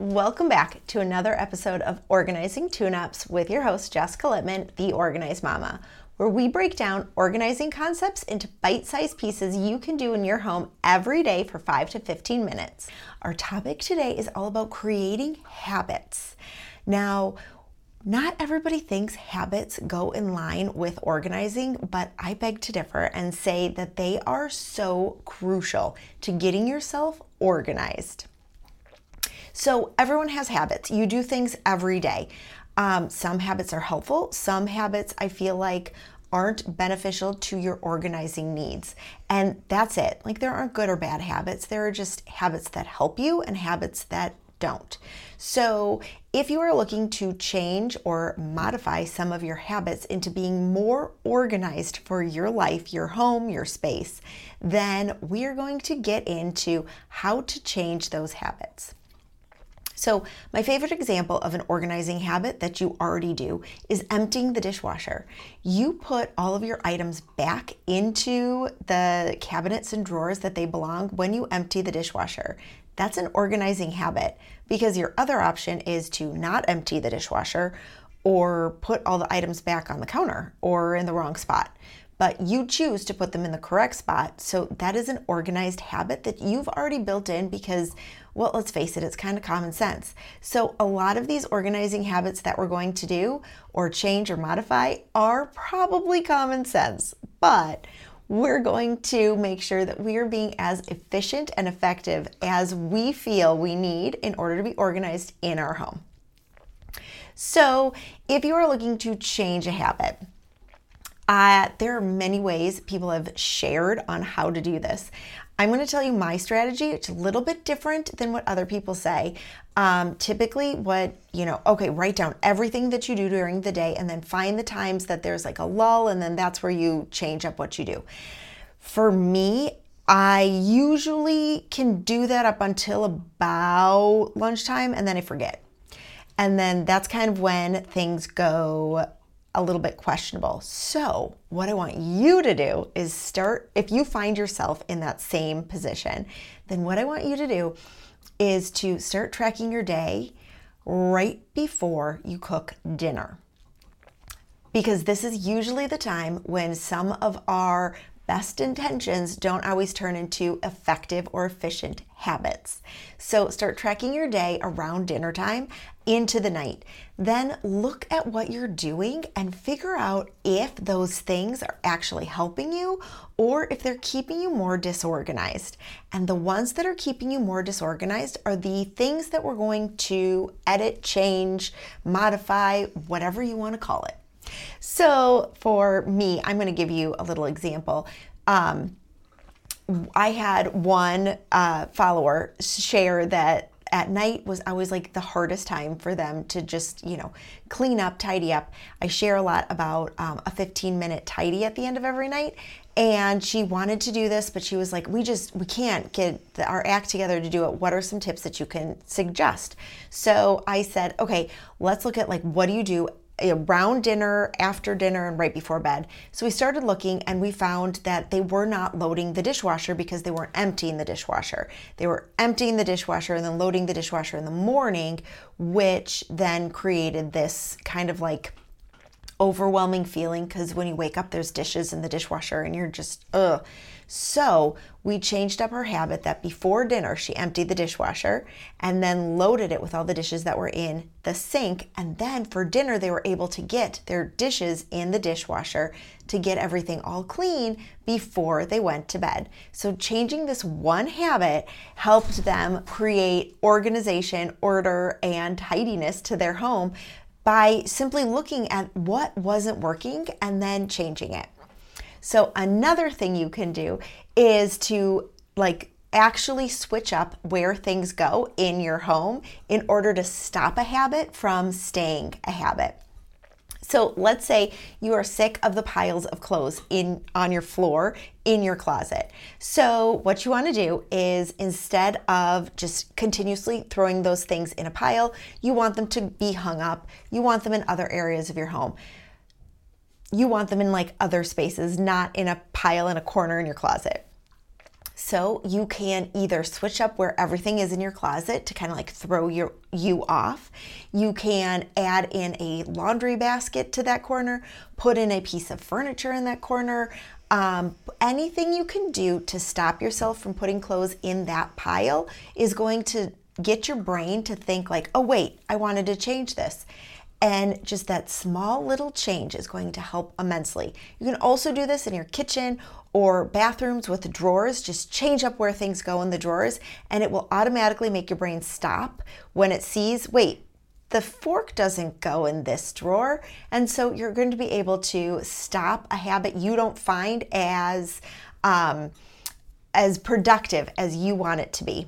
Welcome back to another episode of Organizing Tune Ups with your host, Jessica Litman, the Organized Mama, where we break down organizing concepts into bite sized pieces you can do in your home every day for 5 to 15 minutes. Our topic today is all about creating habits. Now, not everybody thinks habits go in line with organizing, but I beg to differ and say that they are so crucial to getting yourself organized. So, everyone has habits. You do things every day. Um, some habits are helpful, some habits I feel like aren't beneficial to your organizing needs. And that's it. Like, there aren't good or bad habits, there are just habits that help you and habits that don't. So, if you are looking to change or modify some of your habits into being more organized for your life, your home, your space, then we are going to get into how to change those habits. So, my favorite example of an organizing habit that you already do is emptying the dishwasher. You put all of your items back into the cabinets and drawers that they belong when you empty the dishwasher. That's an organizing habit because your other option is to not empty the dishwasher or put all the items back on the counter or in the wrong spot but you choose to put them in the correct spot. So that is an organized habit that you've already built in because, well, let's face it, it's kind of common sense. So a lot of these organizing habits that we're going to do or change or modify are probably common sense, but we're going to make sure that we are being as efficient and effective as we feel we need in order to be organized in our home. So, if you are looking to change a habit, uh, there are many ways people have shared on how to do this. I'm going to tell you my strategy. It's a little bit different than what other people say. Um, typically, what, you know, okay, write down everything that you do during the day and then find the times that there's like a lull, and then that's where you change up what you do. For me, I usually can do that up until about lunchtime and then I forget. And then that's kind of when things go a little bit questionable. So, what I want you to do is start, if you find yourself in that same position, then what I want you to do is to start tracking your day right before you cook dinner. Because this is usually the time when some of our best intentions don't always turn into effective or efficient habits. So start tracking your day around dinner time into the night. Then look at what you're doing and figure out if those things are actually helping you or if they're keeping you more disorganized. And the ones that are keeping you more disorganized are the things that we're going to edit, change, modify, whatever you want to call it. So for me, I'm going to give you a little example. Um, I had one uh, follower share that at night was always like the hardest time for them to just, you know, clean up, tidy up. I share a lot about um, a 15 minute tidy at the end of every night. And she wanted to do this, but she was like, we just, we can't get the, our act together to do it. What are some tips that you can suggest? So I said, okay, let's look at like, what do you do around dinner, after dinner, and right before bed. So we started looking and we found that they were not loading the dishwasher because they weren't emptying the dishwasher. They were emptying the dishwasher and then loading the dishwasher in the morning, which then created this kind of like overwhelming feeling because when you wake up, there's dishes in the dishwasher and you're just, ugh. So we changed up her habit that before dinner, she emptied the dishwasher and then loaded it with all the dishes that were in the sink. And then for dinner, they were able to get their dishes in the dishwasher to get everything all clean before they went to bed. So changing this one habit helped them create organization, order, and tidiness to their home by simply looking at what wasn't working and then changing it. So another thing you can do is to like actually switch up where things go in your home in order to stop a habit from staying a habit. So let's say you are sick of the piles of clothes in on your floor in your closet. So what you want to do is instead of just continuously throwing those things in a pile, you want them to be hung up. You want them in other areas of your home you want them in like other spaces, not in a pile in a corner in your closet. So you can either switch up where everything is in your closet to kind of like throw your you off. You can add in a laundry basket to that corner, put in a piece of furniture in that corner. Um, anything you can do to stop yourself from putting clothes in that pile is going to get your brain to think like, oh wait, I wanted to change this. And just that small little change is going to help immensely. You can also do this in your kitchen or bathrooms with drawers. Just change up where things go in the drawers, and it will automatically make your brain stop when it sees, wait, the fork doesn't go in this drawer. And so you're going to be able to stop a habit you don't find as um, as productive as you want it to be.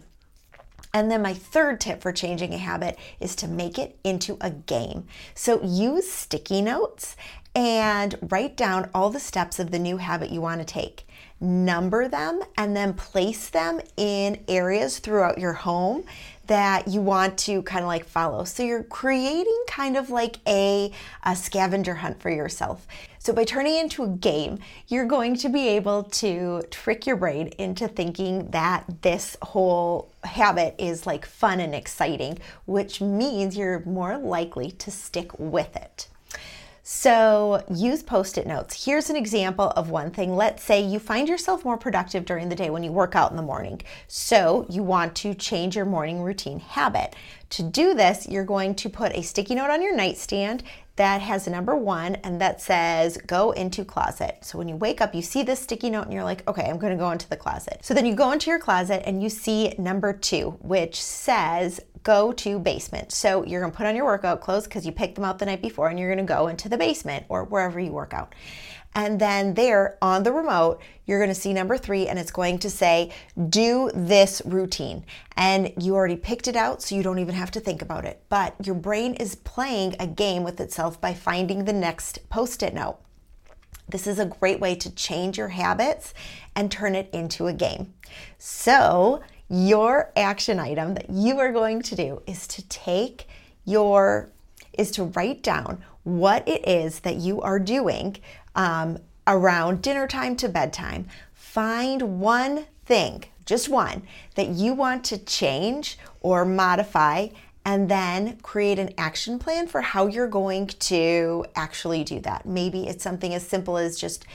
And then my third tip for changing a habit is to make it into a game. So use sticky notes and write down all the steps of the new habit you want to take. Number them and then place them in areas throughout your home that you want to kind of like follow. So you're creating kind of like a, a scavenger hunt for yourself. So by turning into a game, you're going to be able to trick your brain into thinking that this whole habit is like fun and exciting, which means you're more likely to stick with it. So use post it notes. Here's an example of one thing. Let's say you find yourself more productive during the day when you work out in the morning. So you want to change your morning routine habit. To do this, you're going to put a sticky note on your nightstand that has a number one and that says go into closet. So when you wake up, you see this sticky note and you're like, okay, I'm to go into the closet. So then you go into your closet and you see number two, which says go to basement. So you're gonna put on your workout clothes because you picked them out the night before and you're gonna go into the basement or wherever you work out. And then there on the remote, you're going to see number three, and it's going to say, Do this routine. And you already picked it out, so you don't even have to think about it. But your brain is playing a game with itself by finding the next post it note. This is a great way to change your habits and turn it into a game. So, your action item that you are going to do is to take your is to write down what it is that you are doing um, around dinner time to bedtime find one thing just one that you want to change or modify and then create an action plan for how you're going to actually do that. Maybe it's something as simple as just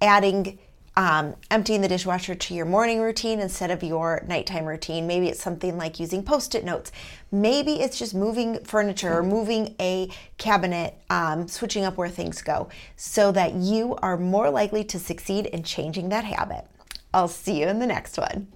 adding um, emptying the dishwasher to your morning routine instead of your nighttime routine. Maybe it's something like using post it notes. Maybe it's just moving furniture or moving a cabinet, um, switching up where things go so that you are more likely to succeed in changing that habit. I'll see you in the next one.